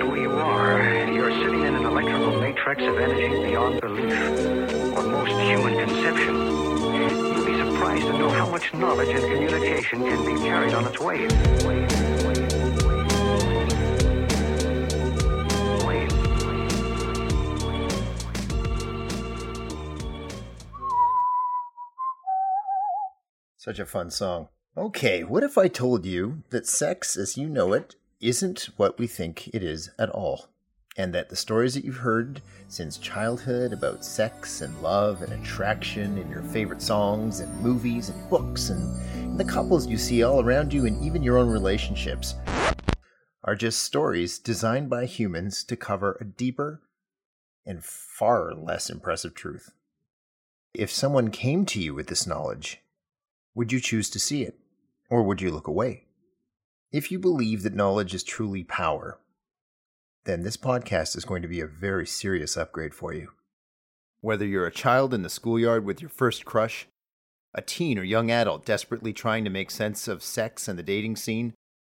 right where you are, you're sitting in an electrical matrix of energy beyond belief, or most human conception. You'd be surprised to know how much knowledge and communication can be carried on its Such a fun song. Okay, what if I told you that sex as you know it isn't what we think it is at all? And that the stories that you've heard since childhood about sex and love and attraction in your favorite songs and movies and books and the couples you see all around you and even your own relationships are just stories designed by humans to cover a deeper and far less impressive truth. If someone came to you with this knowledge, would you choose to see it? Or would you look away? If you believe that knowledge is truly power, then this podcast is going to be a very serious upgrade for you. Whether you're a child in the schoolyard with your first crush, a teen or young adult desperately trying to make sense of sex and the dating scene,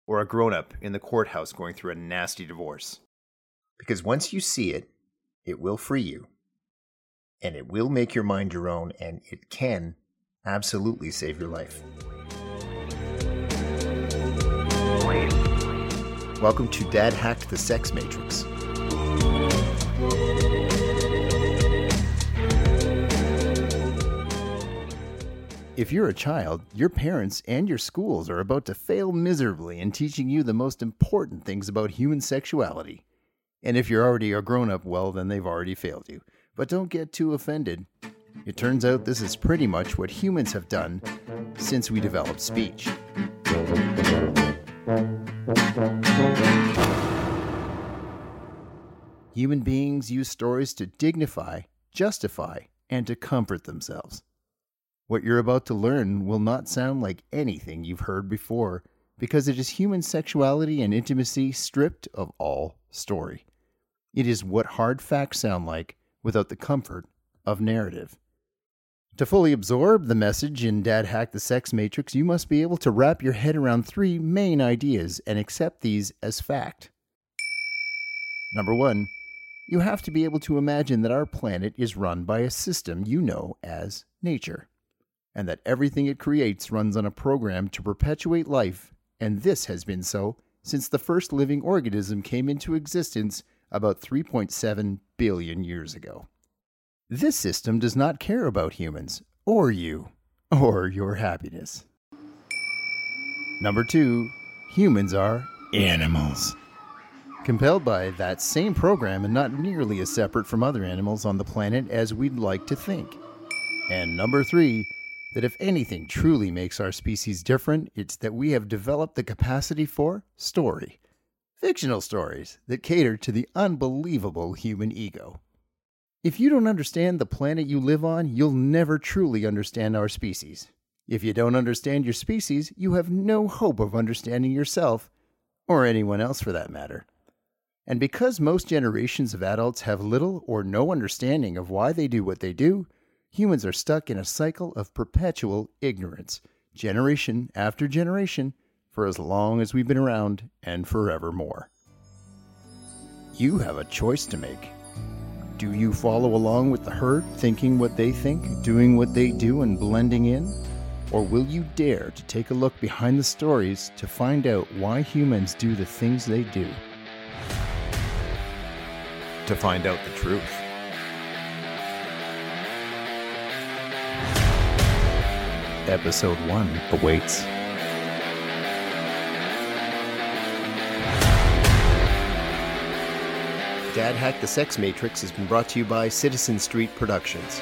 or a grown up in the courthouse going through a nasty divorce. Because once you see it, it will free you, and it will make your mind your own, and it can absolutely save your life. Welcome to Dad Hacked the Sex Matrix. If you're a child, your parents and your schools are about to fail miserably in teaching you the most important things about human sexuality. And if you're already a grown up, well, then they've already failed you. But don't get too offended. It turns out this is pretty much what humans have done since we developed speech. Human beings use stories to dignify, justify, and to comfort themselves. What you're about to learn will not sound like anything you've heard before because it is human sexuality and intimacy stripped of all story. It is what hard facts sound like without the comfort of narrative. To fully absorb the message in Dad Hacked the Sex Matrix, you must be able to wrap your head around three main ideas and accept these as fact. Number one, you have to be able to imagine that our planet is run by a system you know as nature, and that everything it creates runs on a program to perpetuate life, and this has been so since the first living organism came into existence about 3.7 billion years ago. This system does not care about humans, or you, or your happiness. Number two, humans are animals. Compelled by that same program and not nearly as separate from other animals on the planet as we'd like to think. And number three, that if anything truly makes our species different, it's that we have developed the capacity for story. Fictional stories that cater to the unbelievable human ego. If you don't understand the planet you live on, you'll never truly understand our species. If you don't understand your species, you have no hope of understanding yourself, or anyone else for that matter. And because most generations of adults have little or no understanding of why they do what they do, humans are stuck in a cycle of perpetual ignorance, generation after generation, for as long as we've been around and forevermore. You have a choice to make. Do you follow along with the herd, thinking what they think, doing what they do, and blending in? Or will you dare to take a look behind the stories to find out why humans do the things they do? To find out the truth. Episode 1 awaits. Dad Hacked the Sex Matrix has been brought to you by Citizen Street Productions.